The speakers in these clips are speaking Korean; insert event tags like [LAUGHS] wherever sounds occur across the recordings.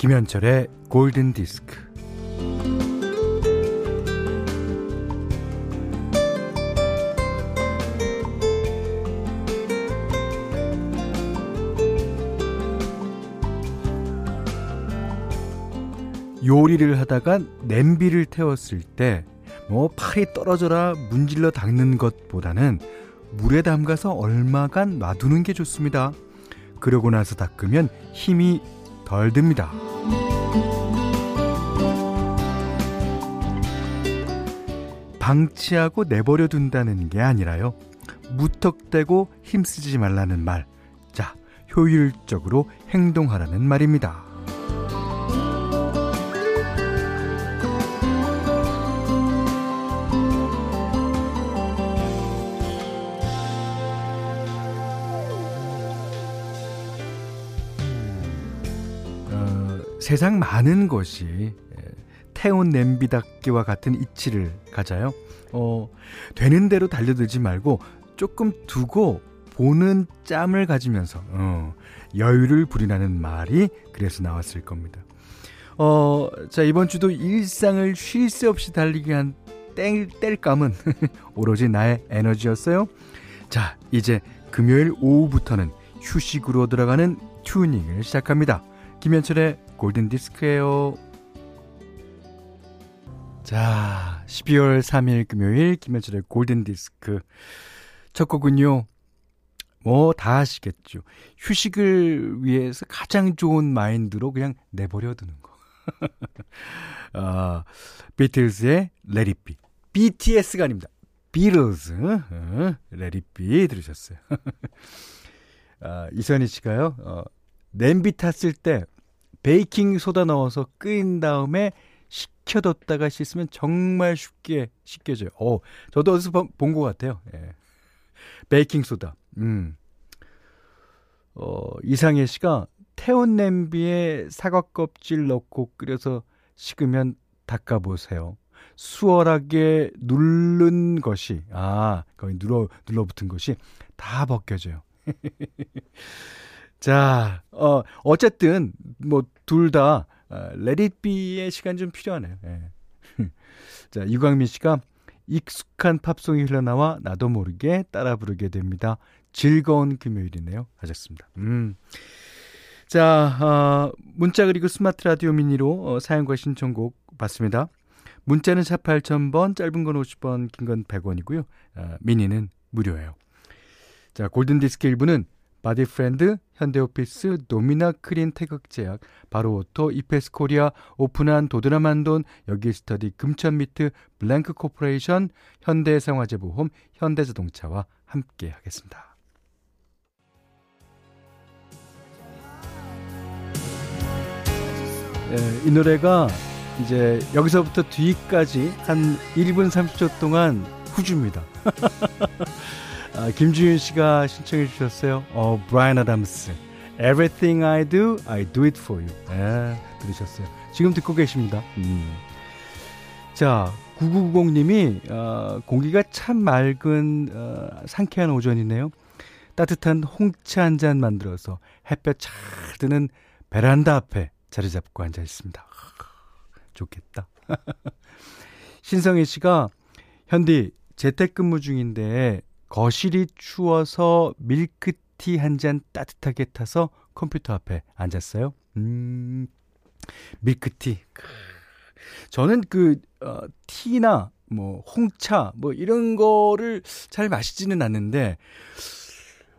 김현철의 골든 디스크. 요리를 하다가 냄비를 태웠을 때 뭐 팔이 떨어져라 문질러 닦는 것보다는 물에 담가서 얼마간 놔두는 게 좋습니다. 그러고 나서 닦으면 힘이 덜 듭니다. 방치하고 내버려 둔다는 게 아니라요. 무턱대고 힘쓰지 말라는 말. 자, 효율적으로 행동하라는 말입니다. 세상 많은 것이 예, 태운 냄비 닦기와 같은 이치를 가져요. 어, 되는 대로 달려들지 말고 조금 두고 보는 짬을 가지면서 어, 여유를 부리라는 말이 그래서 나왔을 겁니다. 어, 자 이번 주도 일상을 쉴 새 없이 달리게 한 뗄, 뗄감은 [LAUGHS] 오로지 나의 에너지였어요. 자 이제 금요일 오후부터는 휴식으로 들어가는 튜닝을 시작합니다. 김현철의 골든 디스크예요. 자, 12월 3일 금요일 김현철의 골든 디스크 첫 곡은요. 뭐 다 아시겠죠. 휴식을 위해서 가장 좋은 마인드로 그냥 내버려 두는 거. [LAUGHS] 아, 비틀즈의 Let It Be. BTS가 아닙니다. 비틀즈. 어, Let It Be 들으셨어요. [LAUGHS] 아, 이선희 씨가요. 어, 냄비 탔을 때 베이킹 소다 넣어서 끓인 다음에 식혀뒀다가 씻으면 정말 쉽게 씻겨져요. 어, 저도 어디서 본 것 같아요. 예. 베이킹 소다. 음. 어, 이상해 씨가 태운 냄비에 사과 껍질 넣고 끓여서 식으면 닦아 보세요. 수월하게 누른 것이, 아, 거기 눌러, 눌러붙은 것이 다 벗겨져요. [LAUGHS] 자, 어, 어쨌든, 뭐, 둘 다, 어, 레디비의 시간 좀 필요하네요. 예. [LAUGHS] 자, 유광민 씨가 익숙한 팝송이 흘러나와 나도 모르게 따라 부르게 됩니다. 즐거운 금요일이네요. 하셨습니다. 음. 자, 어, 문자 그리고 스마트 라디오 미니로 어, 사연과 신청곡 받습니다. 문자는 샵 8000번, 짧은 건 50원, 긴 건 100원이고요. 어, 미니는 무료예요. 자, 골든디스크 1부는 바디프렌드, 현대오피스, 도미나크림 태극제약, 바로오토, 이페스 코리아, 오픈한 도드람한돈, 메가스터디, 금천미트, 블랭크 코퍼레이션, 현대해상화재보험, 현대자동차와 함께 하겠습니다. 네, 이 노래가 이제 여기서부터 뒤까지 한 1분 30초 동안 후주입니다. [LAUGHS] 아, 김주윤 씨가 신청해 주셨어요. 어, 브라이언 아담스. Everything I do, I do it for you. 예, 들으셨어요. 지금 듣고 계십니다. 음. 자, 9990님이, 어, 공기가 참 맑은, 어, 상쾌한 오전이네요. 따뜻한 홍차 한 잔 만들어서 햇볕 잘 드는 베란다 앞에 자리 잡고 앉아 있습니다. 좋겠다. [LAUGHS] 신성희 씨가, 현디, 재택근무 중인데 거실이 추워서 밀크티 한 잔 따뜻하게 타서 컴퓨터 앞에 앉았어요. 음, 밀크티. 저는 그, 어, 티나, 뭐, 홍차, 뭐, 이런 거를 잘 마시지는 않는데,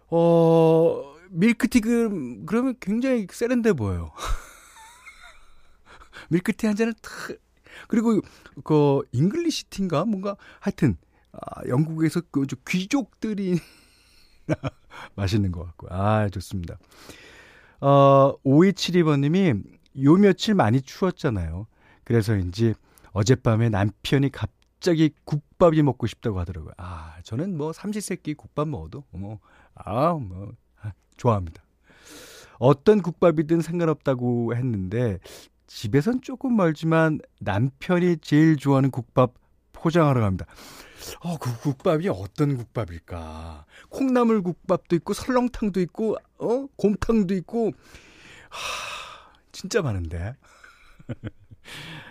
어, 밀크티 그, 그러면 굉장히 세련돼 보여요. [LAUGHS] 밀크티 한 잔을 탁, 그리고, 그, English tea인가? 뭔가, 하여튼, 아, 영국에서 그 귀족들이 [LAUGHS] 맛있는 것 같고. 아, 좋습니다. 어, 5272번님이 요 며칠 많이 추웠잖아요. 그래서인지 어젯밤에 남편이 갑자기 국밥이 먹고 싶다고 하더라고요. 아, 저는 뭐 삼시세끼 국밥 먹어도 뭐, 아, 뭐, 아, 좋아합니다. 어떤 국밥이든 상관없다고 했는데, 집에선 조금 멀지만 남편이 제일 좋아하는 국밥 포장하러 갑니다. 어, 그 국밥이 어떤 국밥일까? 콩나물 국밥도 있고 설렁탕도 있고 어 곰탕도 있고 하, 진짜 많은데. [LAUGHS]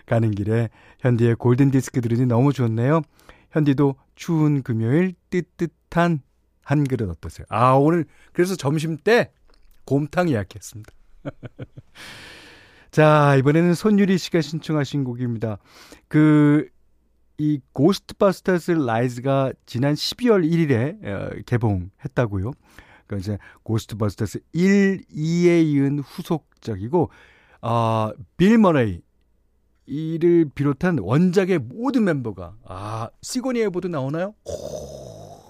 가는 길에 현디의 골든 디스크 들으니 너무 좋네요. 현디도 추운 금요일 뜨뜻한 한 그릇 어떠세요? 아, 오늘 그래서 점심 때 곰탕 예약했습니다. [LAUGHS] 자, 이번에는 손유리 씨가 신청하신 곡입니다. 그, 이 고스트바스터스 라이즈가 지난 12월 1일에 어, 개봉했다고요. 그러니까 이제 고스트바스터스 1, 2에 이은 후속작이고, 아, 빌 머레이, 이를 비롯한 원작의 모든 멤버가 아 시고니 위버도 나오나요? 오,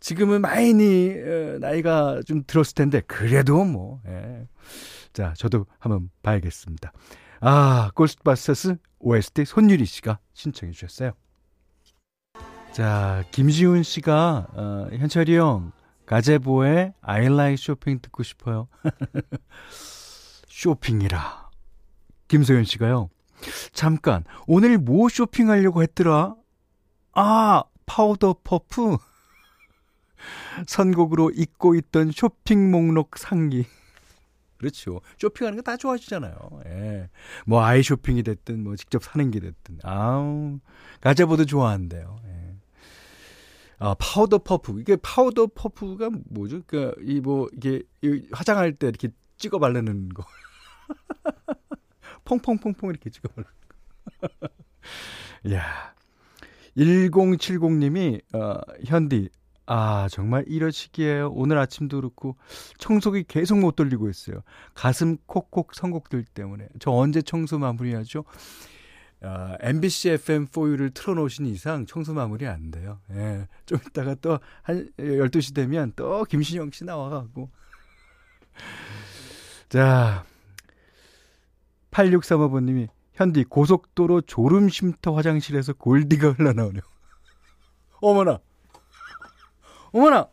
지금은 많이 어, 나이가 좀 들었을 텐데 그래도 뭐 예. 자, 저도 한번 봐야겠습니다. 아, 고스트바스터스 OST 손유리 씨가 신청해 주셨어요. 자, 김지훈 씨가 어, 현철이 형 가제보의 like 쇼핑 듣고 싶어요. [LAUGHS] 쇼핑이라. 김소연 씨가요. 잠깐, 오늘 뭐 쇼핑하려고 했더라? 아, 파우더 퍼프. [LAUGHS] 선곡으로 잊고 있던 쇼핑 목록 상기. 그렇죠. 쇼핑하는 거 다 좋아하시잖아요. 예. 뭐 아이 쇼핑이 됐든 뭐 직접 사는 게 됐든. 아우. 가제보도 좋아한대요. 예. 아, 파우더 퍼프. 이게 파우더 퍼프가 뭐죠? 그니까 이 뭐 이게 이 화장할 때 이렇게 찍어 바르는 거. [LAUGHS] 퐁퐁퐁퐁 이렇게 찍어 바르는 거. [LAUGHS] 야. 1070님이 어 현디 아, 정말 이러시기에요. 오늘 아침도 그렇고 청소기 계속 못 돌리고 있어요. 가슴 콕콕 선곡들 때문에. 저 언제 청소 마무리하죠? 어, MBC FM4U를 틀어놓으신 이상 청소 마무리 안 돼요. 예. 좀 이따가 또 한 12시 되면 또 김신영 씨 나와가고. 자. 8635번님이 현디 고속도로 졸음 쉼터 화장실에서 골디가 흘러나오네요. [LAUGHS] 어머나. 어머나!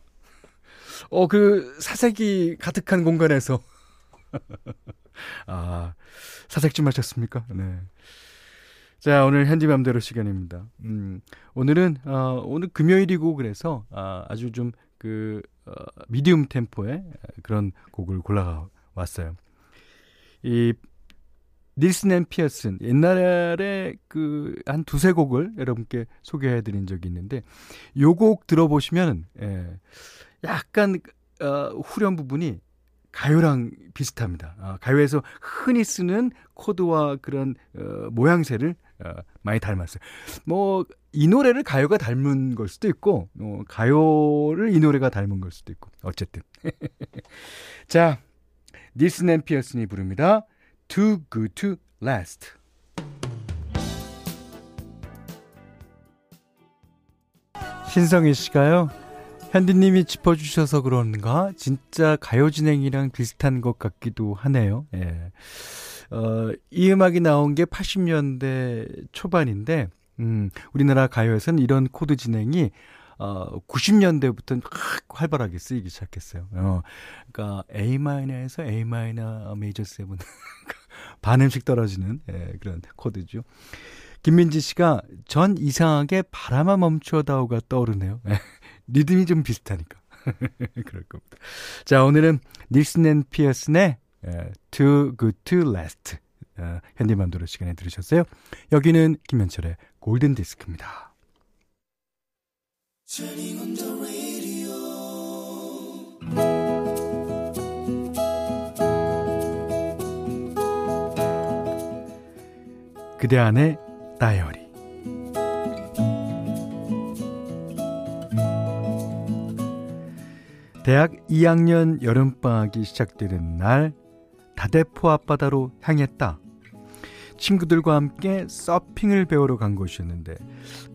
어, 그, 사색이 가득한 공간에서. [LAUGHS] 아, 사색 좀 하셨습니까? 네. 자, 오늘 현디맘대로 시간입니다. 음, 오늘은, 어, 오늘 금요일이고 그래서, 아, 아주 좀, 그, 어, medium tempo의 그런 곡을 골라왔어요. 이, 닐슨 앤 피어슨 옛날에 그 한 두세 곡을 여러분께 소개해 드린 적이 있는데 요 곡 들어보시면 예, 약간 어, 후렴 부분이 가요랑 비슷합니다. 아, 가요에서 흔히 쓰는 코드와 그런 어, 모양새를 어, 많이 닮았어요. 뭐 이 노래를 가요가 닮은 걸 수도 있고 어, 가요를 이 노래가 닮은 걸 수도 있고 어쨌든 [LAUGHS] 자 닐슨 앤 피어슨이 부릅니다. Too Good to Last. 신성희 씨가요. 현디님이 짚어주셔서 그런가 진짜 가요 진행이랑 비슷한 것 같기도 하네요. 예. 어, 이 음악이 나온 게 80년대 초반인데, 음, 우리나라 가요에서는 이런 코드 진행이 어, 90년대부터 확 활발하게 쓰이기 시작했어요. 어, 그러니까 A 마이너에서 A 마이너 메이저 세븐 [LAUGHS] 반음씩 떨어지는 예, 그런 코드죠. 김민지 씨가 전 이상하게 바람아 멈춰다오가 떠오르네요. 예, 리듬이 좀 비슷하니까. [LAUGHS] 그럴 겁니다. 자, 오늘은 닐슨 앤 피어슨의 예, Too Good to Last 어, 현디맘대로 시간에 들으셨어요. 여기는 김현철의 골든 디스크입니다. 그대 안의 다이어리 대학 2학년 여름방학이 시작되는 날 다대포 앞바다로 향했다. 친구들과 함께 서핑을 배우러 간 곳이었는데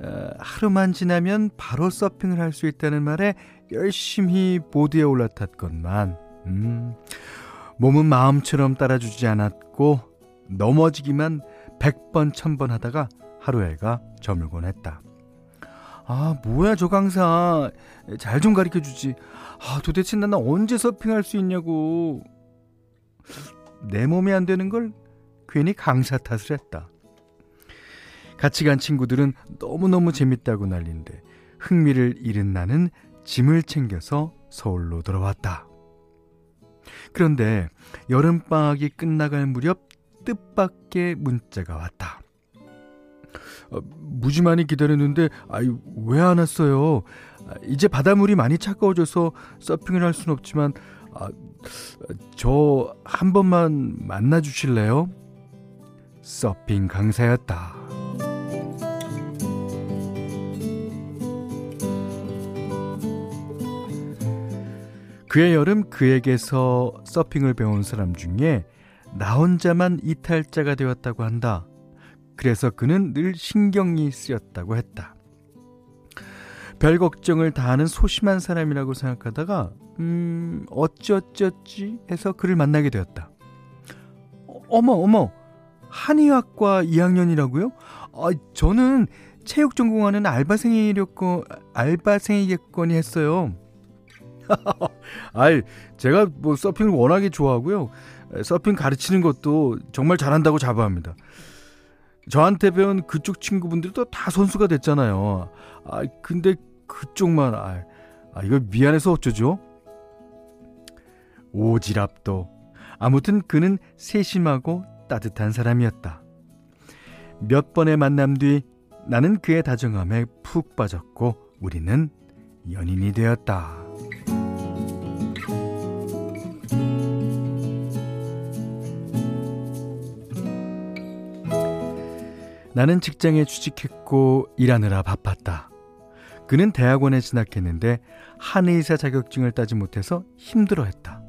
어, 하루만 지나면 바로 서핑을 할 수 있다는 말에 열심히 보드에 올라탔건만 음, 몸은 마음처럼 따라주지 않았고 넘어지기만 100번 1000번 하다가 하루에가 저물곤 했다. 아 뭐야 저 강사 잘 좀 가르쳐 주지. 아 도대체 나는 언제 서핑할 수 있냐고. 내 몸이 안 되는 걸 괜히 강사 탓을 했다. 같이 간 친구들은 너무너무 재밌다고 난리인데 흥미를 잃은 나는 짐을 챙겨서 서울로 돌아왔다. 그런데 여름방학이 끝나갈 무렵 뜻밖의 문자가 왔다. 어, 무지 많이 기다렸는데 아이 왜 안 왔어요? 아, 이제 바닷물이 많이 차가워져서 서핑을 할 수는 없지만 아, 저 한 번만 만나 주실래요? 서핑 강사였다. 그의 여름 그에게서 서핑을 배운 사람 중에 나 혼자만 이탈자가 되었다고 한다. 그래서 그는 늘 신경이 쓰였다고 했다. 별 걱정을 다 하는 소심한 사람이라고 생각하다가 음 어찌어찌어찌 해서 그를 만나게 되었다. 어, 어머 어머 한의학과 2학년이라고요? 아 저는 체육 전공하는 알바생이렸고 알바생이겠거니 했어요. [LAUGHS] 아이 제가 뭐 서핑을 워낙에 좋아하고요. 서핑 가르치는 것도 정말 잘한다고 자부합니다. 저한테 배운 그쪽 친구분들도 다 선수가 됐잖아요. 아, 근데 그쪽만, 아, 아 이거 미안해서 어쩌죠? 오지랖도. 아무튼 그는 세심하고 따뜻한 사람이었다. 몇 번의 만남 뒤 나는 그의 다정함에 푹 빠졌고 우리는 연인이 되었다. 나는 직장에 취직했고 일하느라 바빴다. 그는 대학원에 진학했는데 한의사 자격증을 따지 못해서 힘들어했다.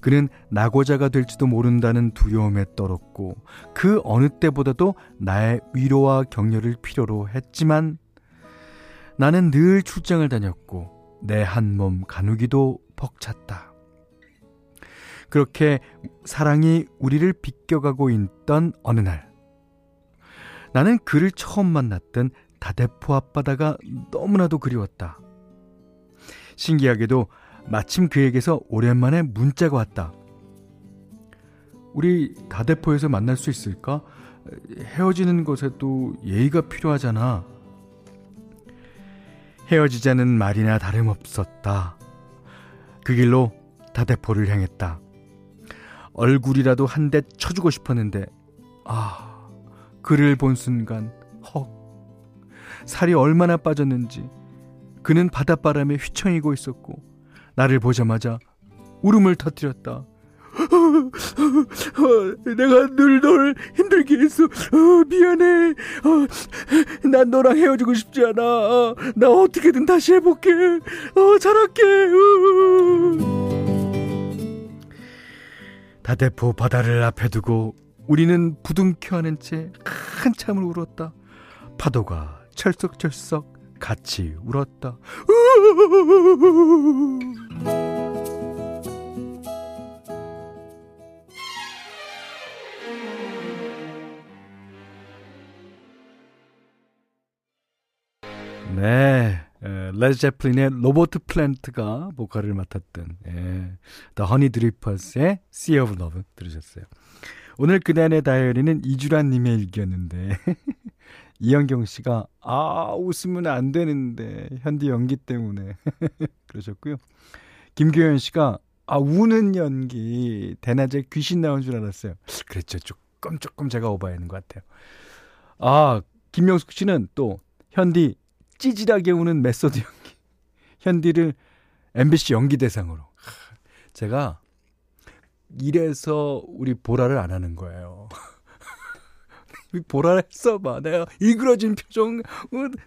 그는 낙오자가 될지도 모른다는 두려움에 떨었고 그 어느 때보다도 나의 위로와 격려를 필요로 했지만 나는 늘 출장을 다녔고 내 한 몸 가누기도 벅찼다. 그렇게 사랑이 우리를 비껴가고 있던 어느 날 나는 그를 처음 만났던 다대포 앞바다가 너무나도 그리웠다. 신기하게도 마침 그에게서 오랜만에 문자가 왔다. 우리 다대포에서 만날 수 있을까? 헤어지는 것에도 예의가 필요하잖아. 헤어지자는 말이나 다름없었다. 그 길로 다대포를 향했다. 얼굴이라도 한 대 쳐주고 싶었는데, 아, 그를 본 순간 헉 살이 얼마나 빠졌는지 그는 바닷바람에 휘청이고 있었고 나를 보자마자 울음을 터뜨렸다. [LAUGHS] 내가 늘 널 힘들게 했어. 어, 미안해. 어, 난 너랑 헤어지고 싶지 않아. 어, 나 어떻게든 다시 해볼게. 어, 잘할게. 다대포 바다를 앞에 두고 우리는 부둥켜 안은 채 한참을 울었다. 파도가 철썩철썩 같이 울었다. 네, 레드 제플린의 로버트 플랜트가 보컬을 맡았던 예, The Honey Drippers의 Sea of Love 들으셨어요. 오늘 그날의 다이어리는 이주란 님의 일기였는데 이영경 씨가 아 웃으면 안 되는데 현디 연기 때문에 [LAUGHS] 그러셨고요. 김교현 씨가 아 우는 연기 대낮에 귀신 나온 줄 알았어요. 그랬죠. 조금 조금 제가 오버했는 것 같아요. 아 김명숙 씨는 또 현디 찌질하게 우는 method 연기. [LAUGHS] 현디를 MBC 연기 대상으로. 제가 이래서 우리 보라를 안 하는 거예요. [LAUGHS] 보라를 했어 봐. 내가 일그러진 표정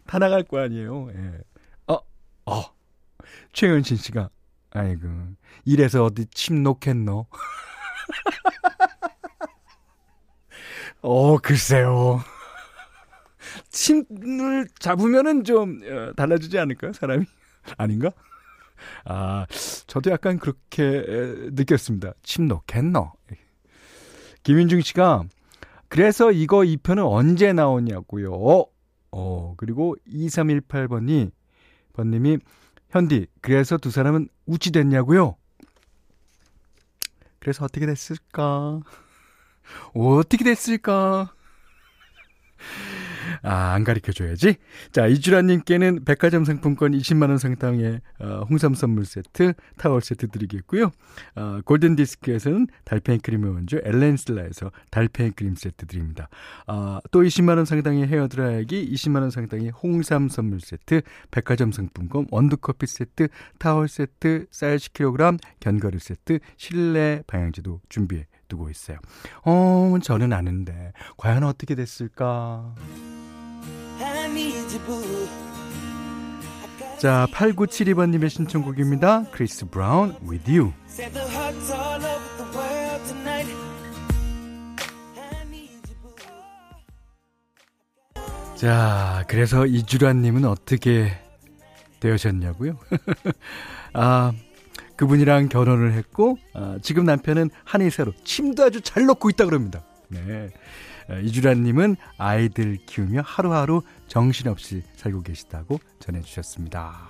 다 나갈 거 아니에요. 예. 어, 어. 최현신 씨가 아이고 이래서 어디 침 놓겠노? [LAUGHS] 어 글쎄요. 침을 잡으면은 좀 어, 달라지지 않을까요 사람이 [LAUGHS] 아닌가? 아, 저도 약간 그렇게 느꼈습니다. 침 놓겠노? 김윤중 씨가 그래서 이거 2편은 언제 나오냐고요. 어, 그리고 2318번이 번님이 현디 그래서 두 사람은 우찌 됐냐고요? 그래서 어떻게 됐을까? [LAUGHS] 어떻게 됐을까? 아, 안 가르쳐 줘야지. 자, 이주라님께는 백화점 상품권 20만원 상당의 어, 홍삼 선물 세트, 타월 세트 드리겠고요. 어, 골든 디스크에서는 달팽이 크림의 원조 엘렌슬라에서 달팽이 크림 세트 드립니다. 어, 또 20만원 상당의 헤어 드라이기, 20만원 상당의 홍삼 선물 세트, 백화점 상품권, 원두커피 세트, 타월 세트, 쌀 10kg, 견과류 세트, 실내 방향제도 준비해 두고 있어요. 어, 저는 아는데 과연 어떻게 됐을까? 자, 8972번님의 신청곡입니다. 크리스 브라운, With You. 자, 그래서 이주라님은 어떻게 되셨냐고요? [LAUGHS] 아, 그분이랑 결혼을 했고 어, 지금 남편은 한의사로 침도 아주 잘 놓고 있다 그럽니다. 네. 어, 이주라님은 아이들 키우며 하루하루 정신없이 살고 계시다고 전해주셨습니다.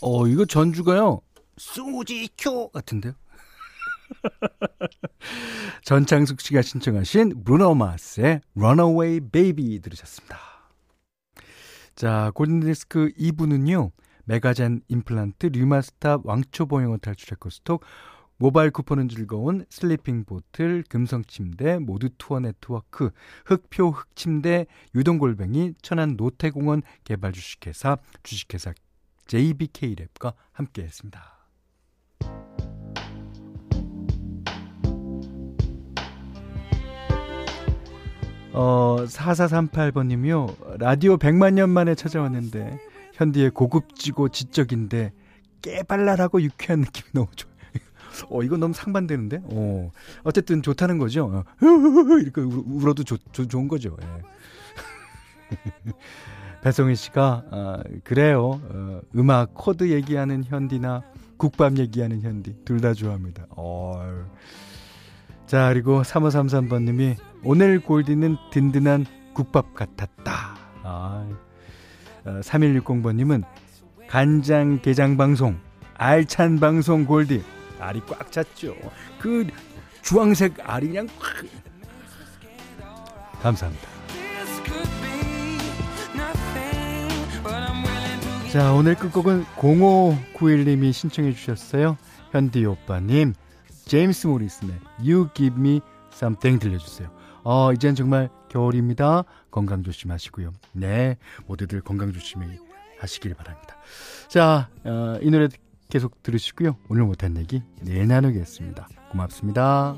어, 이거 전주가요. 수지큐 같은데요? [LAUGHS] 전창숙 씨가 신청하신 브루노 마스의 Runaway Baby 들으셨습니다. 자, 골든디스크 2부는요. 메가젠 임플란트, 류마스탑, 왕초보 영어 탈출 해커스톡, 모바일 쿠폰은 즐거운 슬리핑 보틀, 금성 침대, 모두 투어 네트워크, 흙표 흙침대, 유동골뱅이, 천안 노태공원 개발 주식회사, 주식회사 JBK랩과 함께 했습니다. 어, 4438번님이요. 라디오 100만 년 만에 찾아왔는데, 현디의 고급지고 지적인데, 깨발랄하고 유쾌한 느낌이 너무 좋아요. 어, 이건 너무 상반되는데? 어, 어쨌든 좋다는 거죠. 어, 이렇게 울 어도 좋, 좋, 좋은 거죠. 예. [LAUGHS] 배송희 씨가, 아, 그래요. 어, 음악, 코드 얘기하는 현디나 국밥 얘기하는 현디, 둘 다 좋아합니다. 어, 자, 그리고 3533번님이 오늘 골디는 든든한 국밥 같았다. 아, 3160번님은 어, 간장 게장 방송, 알찬 방송 골디. 알이 꽉 찼죠. 그 주황색 알이 그냥 꽉. 감사합니다. 자, 오늘 끝곡은 0591님이 신청해 주셨어요. 현디 오빠님. 제임스 모리슨의 You Give Me Something 들려주세요. 어, 이젠 정말 겨울입니다. 건강 조심하시고요. 네, 모두들 건강 조심히 하시길 바랍니다. 자, 어, 이 노래 계속 들으시고요. 오늘 못한 얘기 내일 나누겠습니다. 고맙습니다.